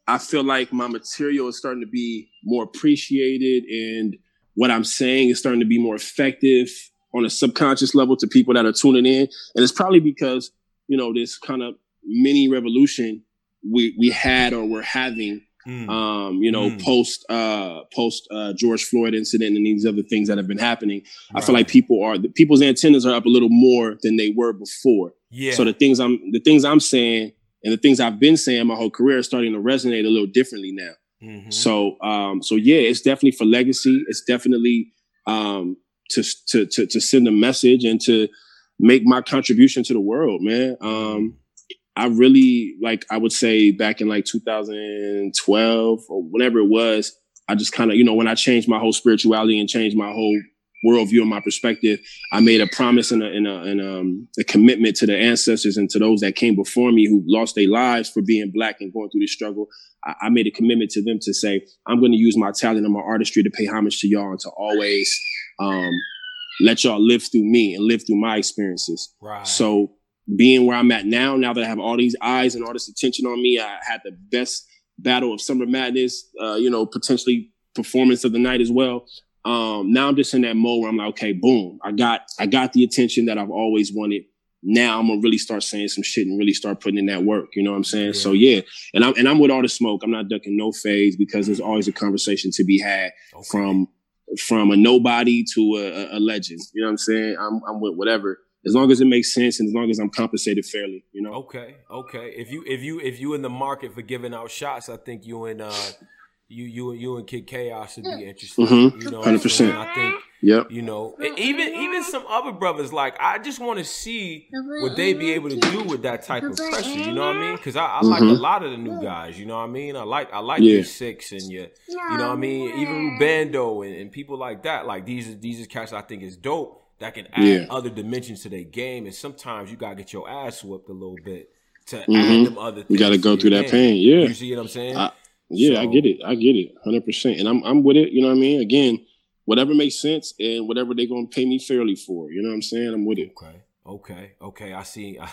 I feel like my material is starting to be more appreciated and what I'm saying is starting to be more effective on a subconscious level to people that are tuning in. And it's probably because, you know, this kind of mini revolution we, we had or we're having, mm. um, you know, mm. post, uh, post, uh, George Floyd incident and these other things that have been happening. Right. I feel like people are, the, people's antennas are up a little more than they were before. Yeah. So the things I'm, the things I'm saying and the things I've been saying my whole career are starting to resonate a little differently now. Mm-hmm. So, um, so yeah, it's definitely for legacy. It's definitely um, to, to to to send a message and to make my contribution to the world, man. Um, I really like. I would say back in like 2012 or whatever it was. I just kind of, you know, when I changed my whole spirituality and changed my whole worldview and my perspective, I made a promise and a, and a, and um, a commitment to the ancestors and to those that came before me who lost their lives for being black and going through this struggle. I, I made a commitment to them to say, I'm going to use my talent and my artistry to pay homage to y'all and to always um, let y'all live through me and live through my experiences. Right. So being where I'm at now, now that I have all these eyes and all this attention on me, I had the best battle of Summer Madness, uh, you know, potentially performance of the night as well. Um, now I'm just in that mode where I'm like, okay, boom, I got I got the attention that I've always wanted. Now I'm gonna really start saying some shit and really start putting in that work. You know what I'm saying? Yeah. So yeah, and I'm and I'm with all the smoke. I'm not ducking no phase because there's always a conversation to be had okay. from from a nobody to a, a, legend. You know what I'm saying? I'm I'm with whatever as long as it makes sense and as long as I'm compensated fairly, you know.
Okay, okay. If you if you if you in the market for giving out shots, I think you and uh you you you and Kid Chaos should be interested. Mm-hmm. You know, hundred percent. I think. Yep. You know, even even some other brothers like I just want to see what they be able to do with that type of pressure. You know what I mean? Because I, I mm-hmm. like a lot of the new guys. You know what I mean? I like I like yeah. six and you you know what I mean? Even Bando and, and people like that. Like these these are cats I think is dope that can add yeah. other dimensions to their game. And sometimes you gotta get your ass whooped a little bit to mm-hmm. add them other.
You gotta go through that game. pain. Yeah.
You see what I'm saying? I,
yeah, so, I get it. I get it, hundred percent, and I'm I'm with it. You know what I mean? Again, whatever makes sense and whatever they're gonna pay me fairly for. You know what I'm saying? I'm with it.
Okay, okay, okay. I see.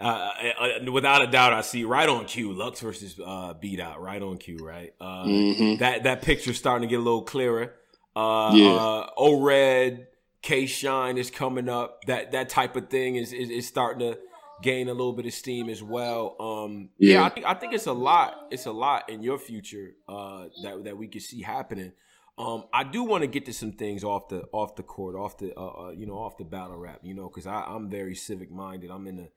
Uh, uh, without a doubt, I see right on cue. Lux versus uh, B Dot right on cue. Right. Uh, mm-hmm. That that picture's starting to get a little clearer. Uh, yeah. Uh, O Red K Shine is coming up. That that type of thing is, is is starting to gain a little bit of steam as well. Um, yeah, yeah I, think, I think it's a lot. It's a lot in your future uh, that that we can see happening. Um, I do want to get to some things off the off the court, off the uh, uh, you know off the battle rap, you know, because I'm very civic minded. I'm in the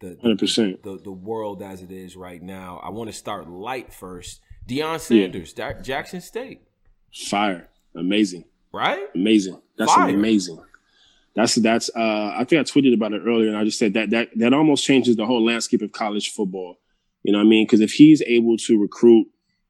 the, the, the, the world as it is right now. I want to start light first. Deion Sanders, yeah. Jackson State,
fire, amazing,
right?
Amazing. That's fire. amazing. that's that's uh, I think I tweeted about it earlier, and I just said that that that almost changes the whole landscape of college football. You know what I mean? Because if he's able to recruit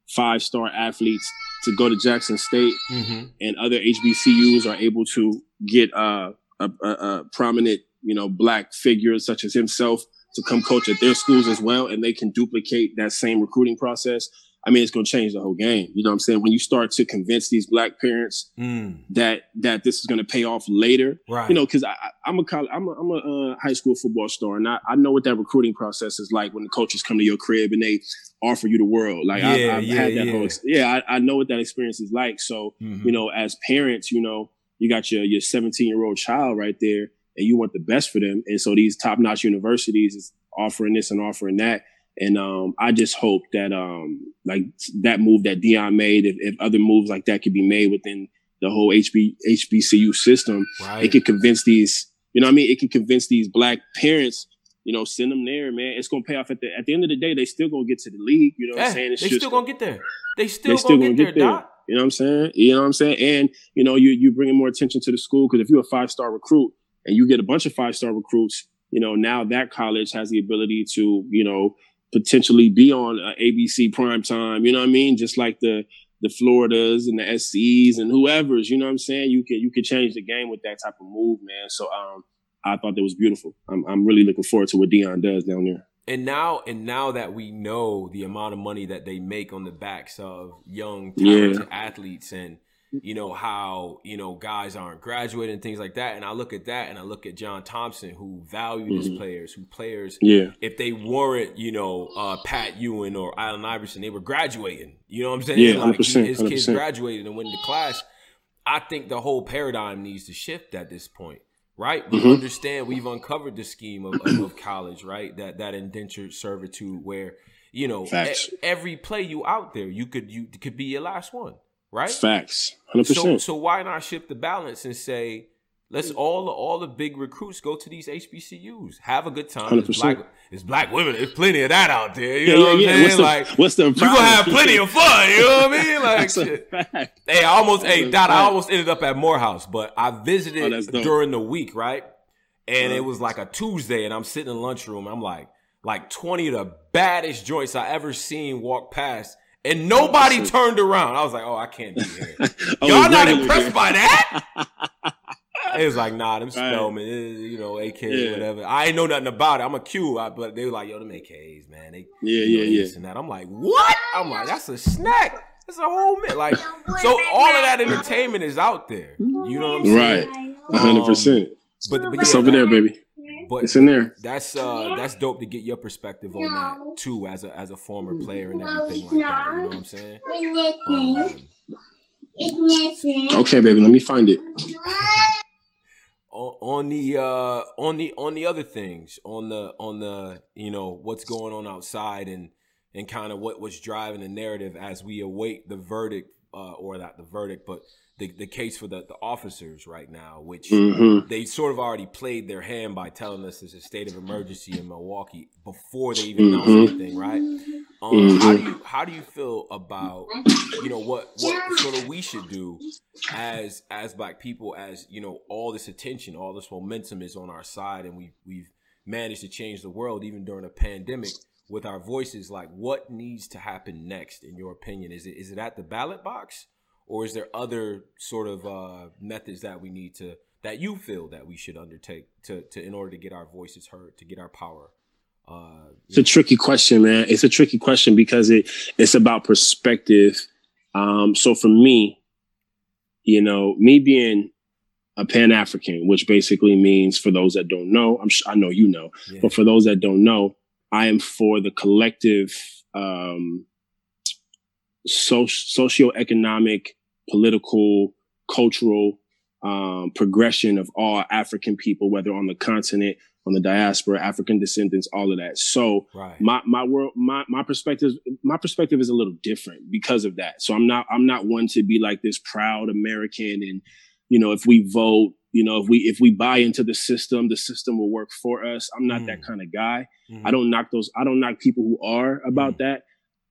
five star athletes to go to Jackson State, mm-hmm. and other HBCUs are able to get uh, a, a, a prominent you know black figures such as himself to come coach at their schools as well, and they can duplicate that same recruiting process. I mean, it's going to change the whole game. You know what I'm saying? When you start to convince these black parents mm. that that this is going to pay off later, right? You know, because I'm a college, I'm a, I'm a uh, high school football star, and I, I know what that recruiting process is like when the coaches come to your crib and they offer you the world. Like yeah, I, have yeah, had that yeah. whole, yeah, I, I, know what that experience is like. So mm-hmm. you know, as parents, you know, you got your your 17 year old child right there, and you want the best for them, and so these top notch universities is offering this and offering that and um, I just hope that um, like that move that Deion made, if, if, other moves like that could be made within the whole HB, HBCU system, right. it could convince these, you know what I mean? It could convince these black parents, you know, send them there, man. It's gonna pay off at the at the end of the day. They still gonna get to the league. You know what yeah, I'm saying?
It's they just, still gonna get there. They still, they still gonna, gonna, get, there, Doc.
You know what I'm saying? You know what I'm saying? And you know, you you bringing more attention to the school because if you're a five star recruit and you get a bunch of five star recruits, you know, now that college has the ability to, you know, potentially be on uh, ABC prime time. You know what I mean? Just like the the Floridas and the SCs and whoever's. You know what I'm saying? You can you can change the game with that type of move, man. So um, I thought that was beautiful. I'm I'm really looking forward to what Deion does down there.
And now, and now that we know the amount of money that they make on the backs of young talented yeah. athletes, and you know how you know guys aren't graduating and things like that and i look at that and i look at john thompson who valued mm-hmm. his players who players
yeah. if
they weren't you know uh, pat ewing or allen iverson they were graduating. You know what i'm saying?
Yeah, 100%, like
he, his 100%. kids graduated and went into class. I think the whole paradigm needs to shift at this point right? We mm-hmm. understand we've uncovered the scheme of, of, of, college right? That that indentured servitude where you know e- every play you out there you could you could be your last one right?
Facts, hundred
so, percent. So why not shift the balance and say, let's all the all the big recruits go to these HBCUs, have a good time. It's black, it's black women. There's plenty of that out there. You yeah, know yeah, what I'm yeah. saying? What's the, like,
what's the?
You gonna have plenty of fun. You know what I mean? Like, hey, I almost, That's hey, Dot, I almost ended up at Morehouse, but I visited oh, during the week, right? And it was like a Tuesday, and I'm sitting in the lunchroom. I'm like, like 20 of the baddest joints I ever seen walk past and nobody turned around. I was like, oh, I can't be here. Y'all not impressed here. by that? it was like, nah, them Spelman, right. you know, AK, yeah. whatever. I ain't know nothing about it. I'm a Q, but they were like, yo, them AKs, man. They,
yeah, yeah, yeah.
And that. I'm like, what? I'm like, that's a snack. That's a whole minute. Like, so all of that entertainment is out there. You know what I'm
saying? Right. 100%. Um, but, but yeah, it's over there, baby. But it's in there.
That's uh that's dope to get your perspective on that too as a as a former player and everything like that. You know what I'm saying?
Um, okay, baby, let me find it.
on, on the uh on the on the other things on the on the you know what's going on outside and and kind of what was driving the narrative as we await the verdict uh, or not the verdict but the, the case for the, the officers right now, which mm-hmm. they sort of already played their hand by telling us there's a state of emergency in Milwaukee before they even mm-hmm. announced anything, right? Um, mm-hmm. How do you how do you feel about you know what what sort of we should do as as black people as you know all this attention, all this momentum is on our side, and we we've managed to change the world even during a pandemic with our voices. Like, what needs to happen next, in your opinion? Is it is it at the ballot box? Or is there other sort of uh, methods that we need to that you feel that we should undertake to, to in order to get our voices heard to get our power
uh, it's a tricky question man it's a tricky question because it it's about perspective um, so for me you know me being a pan-african which basically means for those that don't know i'm sure i know you know yeah. but for those that don't know i am for the collective um, so, socioeconomic political, cultural um, progression of all African people, whether on the continent, on the diaspora, African descendants, all of that. So right. my my world, my my perspective, my perspective is a little different because of that. So I'm not I'm not one to be like this proud American and you know if we vote you know if we if we buy into the system the system will work for us i'm not mm. that kind of guy mm. i don't knock those i don't knock people who are about mm. that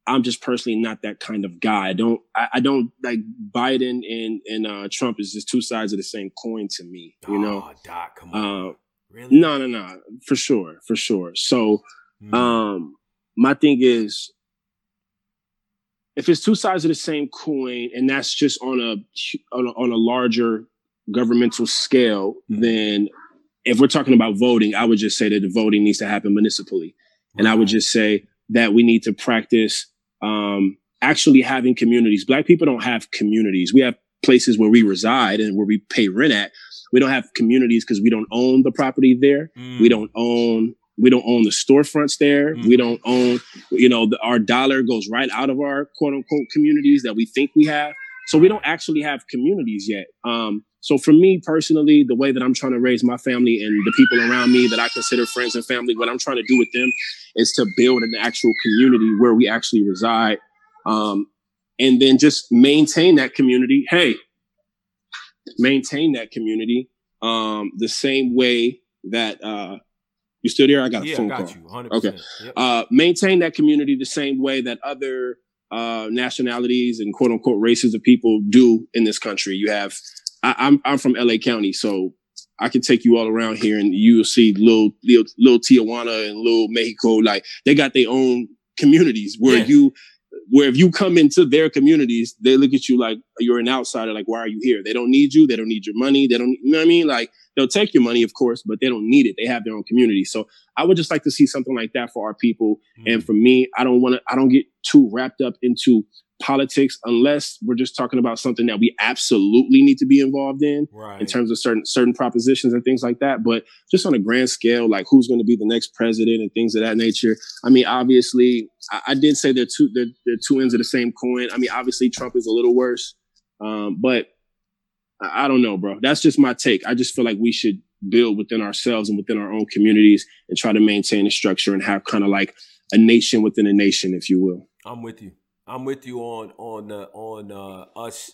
I'm just personally not that kind of guy. I don't I, I don't like Biden and and uh, Trump is just two sides of the same coin to me. You know,
oh, Doc, come on.
uh, really? No, no, no, for sure, for sure. So, mm. um, my thing is, if it's two sides of the same coin, and that's just on a on a, on a larger governmental scale, mm. then if we're talking about voting, I would just say that the voting needs to happen municipally, and I would just say that we need to practice um, actually having communities. Black people don't have communities. We have places where we reside and where we pay rent at. We don't have communities because we don't own the property there. Mm. We don't own we don't own the storefronts there. Mm. We don't own, you know, the, our dollar goes right out of our quote unquote communities that we think we have. So we don't actually have communities yet. Um, so for me personally, the way that I'm trying to raise my family and the people around me that I consider friends and family, what I'm trying to do with them is to build an actual community where we actually reside. Um, and then just maintain that community. Hey, maintain that community um, the same way that uh, you still there? I got a
yeah,
phone
got
call.
You,
okay. Yep. Uh, maintain that community the same way that other uh, nationalities and quote unquote races of people do in this country. You have I, am I'm, I'm from LA County, so I can take you all around here and you'll see little little, little Tijuana and little Mexico. Like they got their own communities where yeah. you where if you come into their communities, they look at you like you're an outsider. Like, why are you here? They don't need you. They don't need your money. They don't, you know what I mean? Like, they'll take your money, of course, but they don't need it. They have their own community. So I would just like to see something like that for our people. Mm-hmm. And for me, I don't want to, I don't get too wrapped up into politics unless we're just talking about something that we absolutely need to be involved in
right.
in terms of certain certain propositions and things like that. But just on a grand scale like who's going to be the next president and things of that nature i mean obviously i, I did say they're two they're, they're, two ends of the same coin. I mean obviously trump is a little worse um, but I, I don't know bro. That's just my take. I just feel like we should build within ourselves and within our own communities and try to maintain a structure and have kind of like a nation within a nation if you will.
I'm with you I'm with you on on uh, on uh, us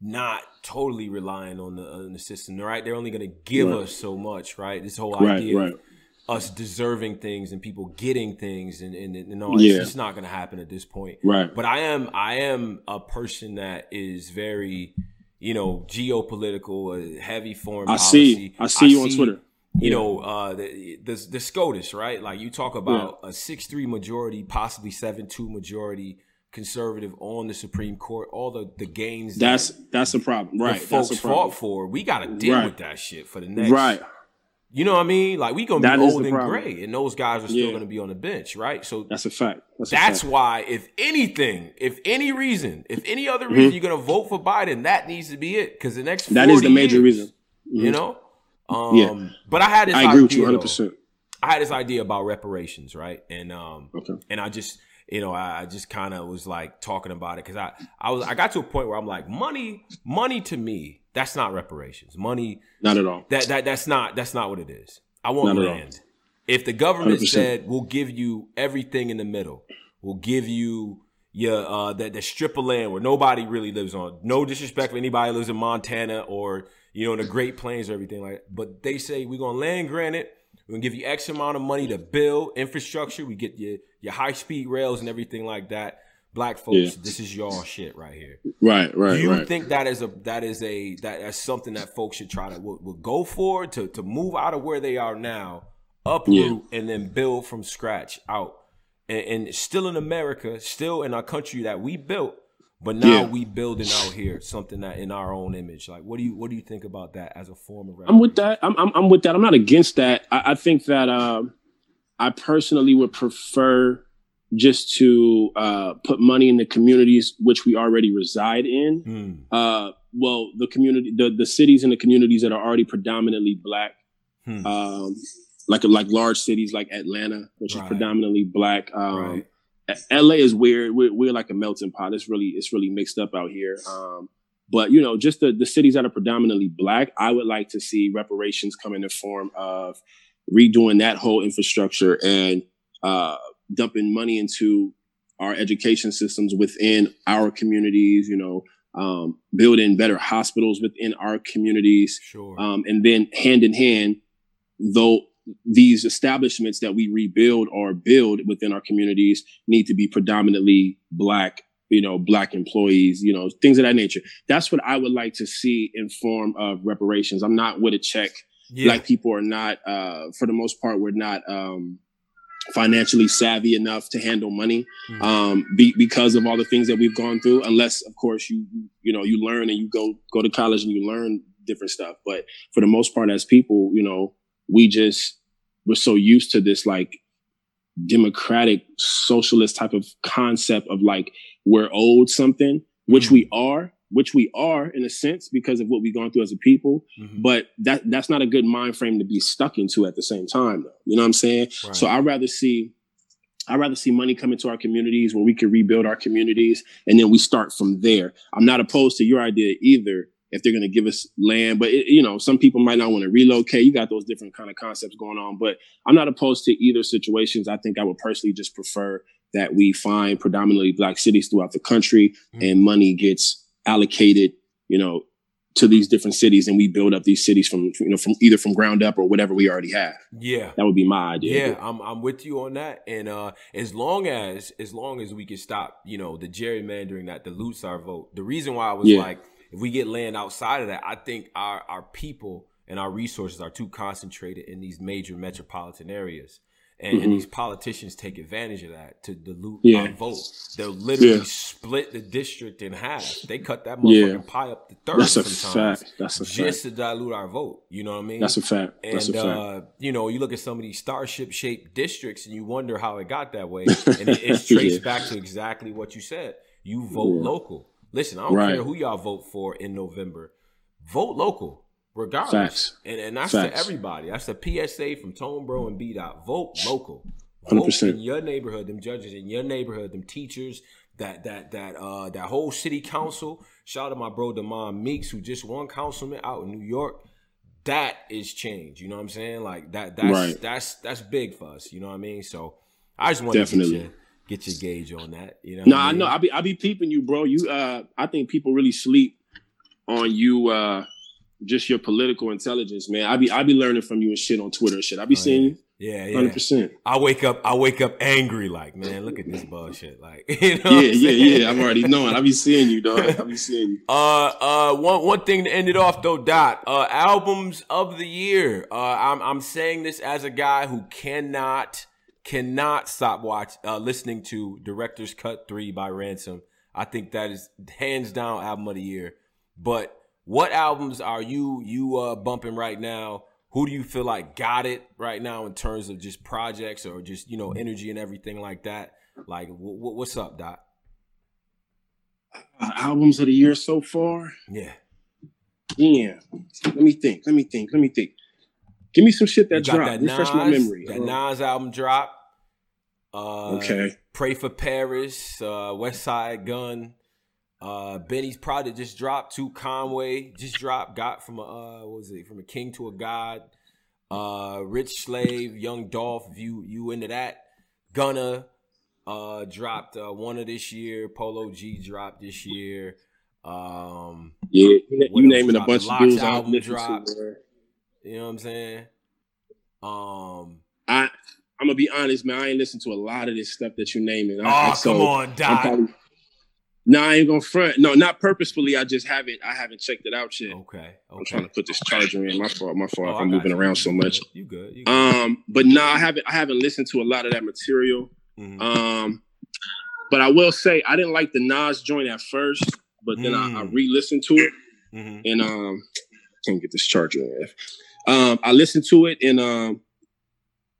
not totally relying on the, on the system. Right? They're only going to give right. us so much. Right? This whole
right,
idea
right.
of us deserving things and people getting things and and, and all yeah. it's not going to happen at this point.
Right.
But I am I am a person that is very you know geopolitical, a heavy foreign.
I
policy.
see. I see I you on Twitter
you yeah. know, uh, the, the, the SCOTUS, right? Like you talk about yeah. a six three majority, possibly seven two majority conservative on the Supreme Court, all the the gains
that's that that's a problem, right?
Folks
problem.
fought for. We got to deal
right.
with that shit for the next
right.
You know what I mean? Like we gonna that be old and gray, and those guys are still
yeah.
gonna be on the bench, right? So
that's a fact. That's,
that's
fact.
why, if anything, if any reason, if any other reason mm-hmm. you're gonna vote for Biden, that needs to be it. Because the next
that is the major
years,
reason.
Mm-hmm. You know. Um,
yeah.
But I had this.
I agree
idea,
with you 100. percent
I had this idea about reparations, right? And um,
okay.
and I just you know, I just kind of was like talking about it because I, I was, I got to a point where I'm like, money, money to me, that's not reparations. Money,
not at all.
That that that's not that's not what it is. I want not land. If the government 100%. said we'll give you everything in the middle, we'll give you your uh that the strip of land where nobody really lives on. No disrespect for anybody lives in Montana or you know in the Great Plains or everything like. That. But they say we're gonna land grant it. We're gonna give you X amount of money to build infrastructure. We get your your high speed rails and everything like that. Black folks, yeah. this is y'all shit right here.
Right, right.
Do you
right.
think that is a that is a that's something that folks should try to will, will go for to to move out of where they are now, uproot yeah. and then build from scratch out, and, and still in America, still in our country that we built, but now yeah. we building out here something that in our own image. Like, what do you what do you think about that as a form of?
I'm with that. I'm, I'm, I'm with that. I'm not against that. I, I think that um, I personally would prefer just to uh, put money in the communities which we already reside in.
Mm.
Uh, well, the community, the the cities and the communities that are already predominantly black,
hmm.
um, like like large cities like Atlanta, which
right.
is predominantly black. Um,
right.
LA is weird. We're, we're like a melting pot. It's really it's really mixed up out here. Um, but you know, just the the cities that are predominantly black, I would like to see reparations come in the form of redoing that whole infrastructure and uh, dumping money into our education systems within our communities, you know, um, building better hospitals within our communities.
Sure.
Um, and then hand in hand, though these establishments that we rebuild or build within our communities need to be predominantly black you know black employees you know things of that nature that's what i would like to see in form of reparations i'm not with a check yeah. black people are not uh for the most part we're not um financially savvy enough to handle money mm-hmm. um, be, because of all the things that we've gone through unless of course you you know you learn and you go go to college and you learn different stuff but for the most part as people you know we just we're so used to this like democratic socialist type of concept of like we're owed something which mm-hmm. we are which we are in a sense because of what we've gone through as a people. Mm-hmm. But that that's not a good mind frame to be stuck into at the same time, though. You know what I'm saying? Right. So I'd rather see I'd rather see money come into our communities where we can rebuild our communities and then we start from there. I'm not opposed to your idea either if they're going to give us land, but it, you know, some people might not want to relocate. You got those different kind of concepts going on, but I'm not opposed to either situations. I think I would personally just prefer that we find predominantly black cities throughout the country mm-hmm. and money gets allocated, you know, to these different cities and we build up these cities from you know from either from ground up or whatever we already have.
Yeah.
That would be my
idea. Yeah, I'm I'm with you on that. And uh as long as as long as we can stop, you know, the gerrymandering that dilutes our vote. The reason why I was yeah. like if we get land outside of that, I think our our people and our resources are too concentrated in these major metropolitan areas. And, mm-hmm. and, these politicians take advantage of that to dilute yeah. our vote. They'll literally yeah. split the district in half. They cut that motherfucking yeah. pie up to third That's a fact. That's a just fact. to dilute our vote. You know what I mean?
That's a fact.
And
That's a fact.
Uh, you know, you look at some of these starship shaped districts and you wonder how it got that way. And it, it's traced back to exactly what you said. You vote local. Listen, I don't right. care who y'all vote for in November. Vote local regardless. Facts. And and that's Facts. to everybody. That's a PSA from Tone Bro and B Dot. Vote local. Vote 100%. in your neighborhood, them judges in your neighborhood, them teachers, that that that uh that whole city council. Shout out to my bro Demond Meeks, who just won councilman out in New York. That is change. You know what I'm saying? Like that that's right. that's that's big for us. You know what I mean? So I just want to your, get your gauge on that. You know?
No, I, mean? I know. I be I be peeping you, bro. You uh I think people really sleep on you uh just your political intelligence, man. I be I be learning from you and shit on Twitter and shit. I be oh, seeing
you. Yeah, yeah, hundred percent. I wake up, I wake up angry, like man, look at this bullshit, like you know.
Yeah, yeah, yeah. I'm already knowing. I be seeing you, dog. I be seeing you.
Uh, uh, one one thing to end it off though, Dot. Uh, albums of the year. Uh, I'm I'm saying this as a guy who cannot cannot stop watch uh listening to Director's Cut Three by Ransom. I think that is hands down album of the year, but what albums are you you uh bumping right now? Who do you feel like got it right now in terms of just projects or just you know energy and everything like that? Like, w- w- what's up, Doc?
Uh, albums of the year so far?
Yeah.
Yeah. Let me think. Let me think. Let me think. Give me some shit that dropped. That Refresh Nas, my memory.
That Nas album drop.
Uh, okay.
Pray for Paris. Uh, Westside Gunn. Uh, Benny's project just dropped. To Conway just dropped. Got from a uh, what was it? From a king to a god. Uh, Rich Slave, Young Dolph. You you into that? Gunna uh dropped uh, one of this year. Polo G dropped this year. Um,
yeah, you, you naming a bunch of dudes album
dropped. You know what I'm saying? Um,
I I'm gonna be honest, man. I ain't listened to a lot of this stuff that you're naming.
Oh, I, come on, Doc.
No, I ain't gonna front. No, not purposefully. I just haven't. I haven't checked it out yet.
Okay. okay.
I'm trying to put this charger in. My fault. My fault. Oh, I'm moving you. around so much.
You good. you good.
Um, but no, I haven't. I haven't listened to a lot of that material. Mm-hmm. Um, but I will say I didn't like the Nas joint at first, but then mm. I, I, mm. re-listened to it, mm-hmm. and um, can't get this charger in. Um, I listened to it, and um,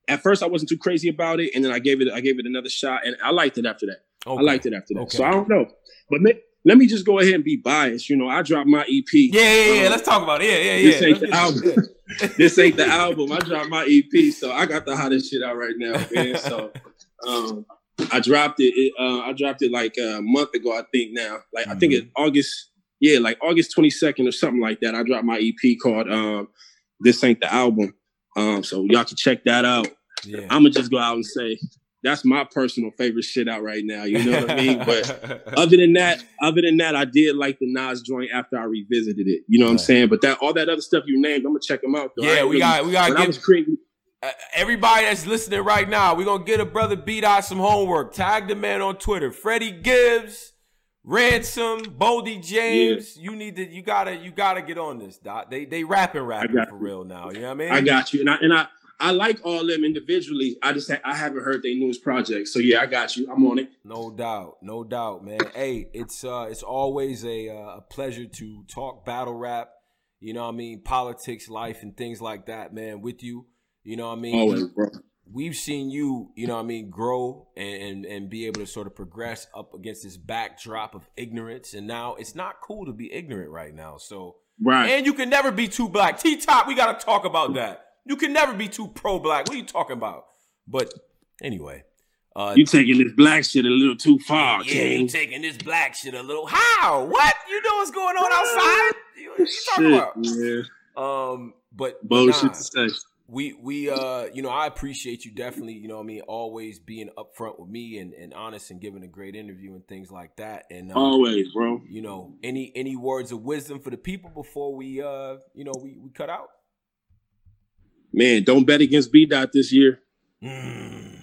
at first I wasn't too crazy about it, and then I gave it. I gave it another shot, and I liked it after that. Okay. I liked it after that. Okay. So I don't know. But may, let me just go ahead and be biased. You know, I dropped my EP.
Yeah, yeah, yeah. Um, Let's talk about it. Yeah, yeah, yeah.
This ain't the album. this ain't the album. I dropped my EP, so I got the hottest shit out right now, man. So um, I dropped it. it uh, I dropped it like a month ago, I think. Now, like mm-hmm. I think mm-hmm. it's August. Yeah, like August twenty second or something like that. I dropped my EP called um, "This Ain't the Album." Um, so y'all can check that out. Yeah. I'm gonna just go out and say that's my personal favorite shit out right now. You know what I mean? But other than that, other than that, I did like the Nas joint after I revisited it. You know what. I'm saying? But that all that other stuff you named, I'm gonna check them out.
Though. Yeah, we really, got we got.
Get... I was creating,
uh, everybody that's listening right now, we're gonna get a brother B Dot some homework. Tag the man on Twitter. Freddie Gibbs, Ransom, Boldy James. Yeah. You need to you gotta you gotta get on this, Doc. They they rapping rapping for you. real now. You know what I mean?
I got you. And I and I I like all them individually. I just I haven't heard their newest project. So yeah, I got you. I'm on it.
No doubt, no doubt, man. hey, it's uh it's always a uh, a pleasure to talk battle rap. You know what I mean? Politics, life, and things like that, man. With you, you know what I mean?
Always, bro.
We've seen you, you know what I mean, grow and, and and be able to sort of progress up against this backdrop of ignorance. And now it's not cool to be ignorant right now. So
right,
and you can never be too black. T Top, we got to talk about that. You can never be too pro black. What are you talking about? But anyway.
Uh, you taking this black shit a little too far,
yeah, King. you taking this black shit a little. How? What? You know what's going on outside? What you talking shit, about? Yeah. Um, but
bullshit nah, to say.
We we uh you know I appreciate you definitely you know I mean always being upfront with me and, and honest and giving a great interview and things like that and
um, always bro
you know any any words of wisdom for the people before we uh you know we we cut out
man, don't bet against B Dot this year. Mm.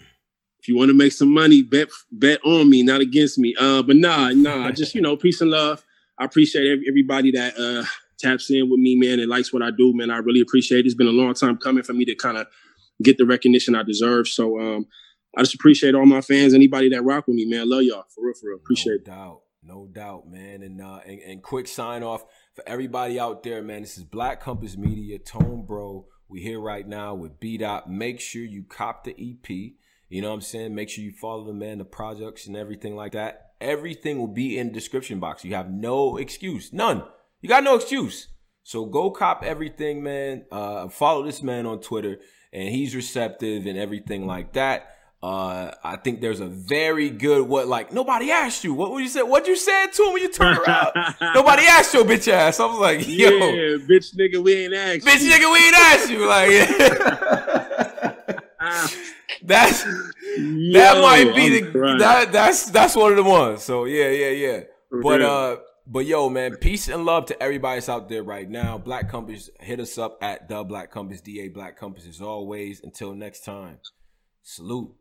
If you want to make some money, bet bet on me, not against me. Uh, but nah, nah, just you know, peace and love. I appreciate everybody that uh taps in with me, man, and likes what I do, man. I really appreciate it. It's been a long time coming for me to kind of get the recognition I deserve. So um I just appreciate all my fans, anybody that rock with me, man. Love y'all. For real, for real. Appreciate
no doubt. No doubt, man. And uh and, and quick sign off for everybody out there, man. This is Black Compass Media, Tone Bro. We here right now with B Dot. Make sure you cop the EP. You know what I'm saying? Make sure you follow the man, the projects and everything like that. Everything will be in the description box. You have no excuse. None. You got no excuse. So go cop everything, man. Uh, follow this man on Twitter, and he's receptive and everything like that. Uh, I think there's a very good what like nobody asked you. What would you say? What you said to him when you turned around? nobody asked your bitch ass. I was like, yo,
yeah, bitch nigga, we ain't asked.
Bitch
you.
nigga, we ain't asked you. Like, that's yo, that might be I'm the crying. that that's that's one of the ones. So yeah, yeah, yeah. For but real. uh, but yo, man, peace and love to everybody that's out there right now. Black Compass, hit us up at the Black Compass, DA Black Compass as always. Until next time, salute.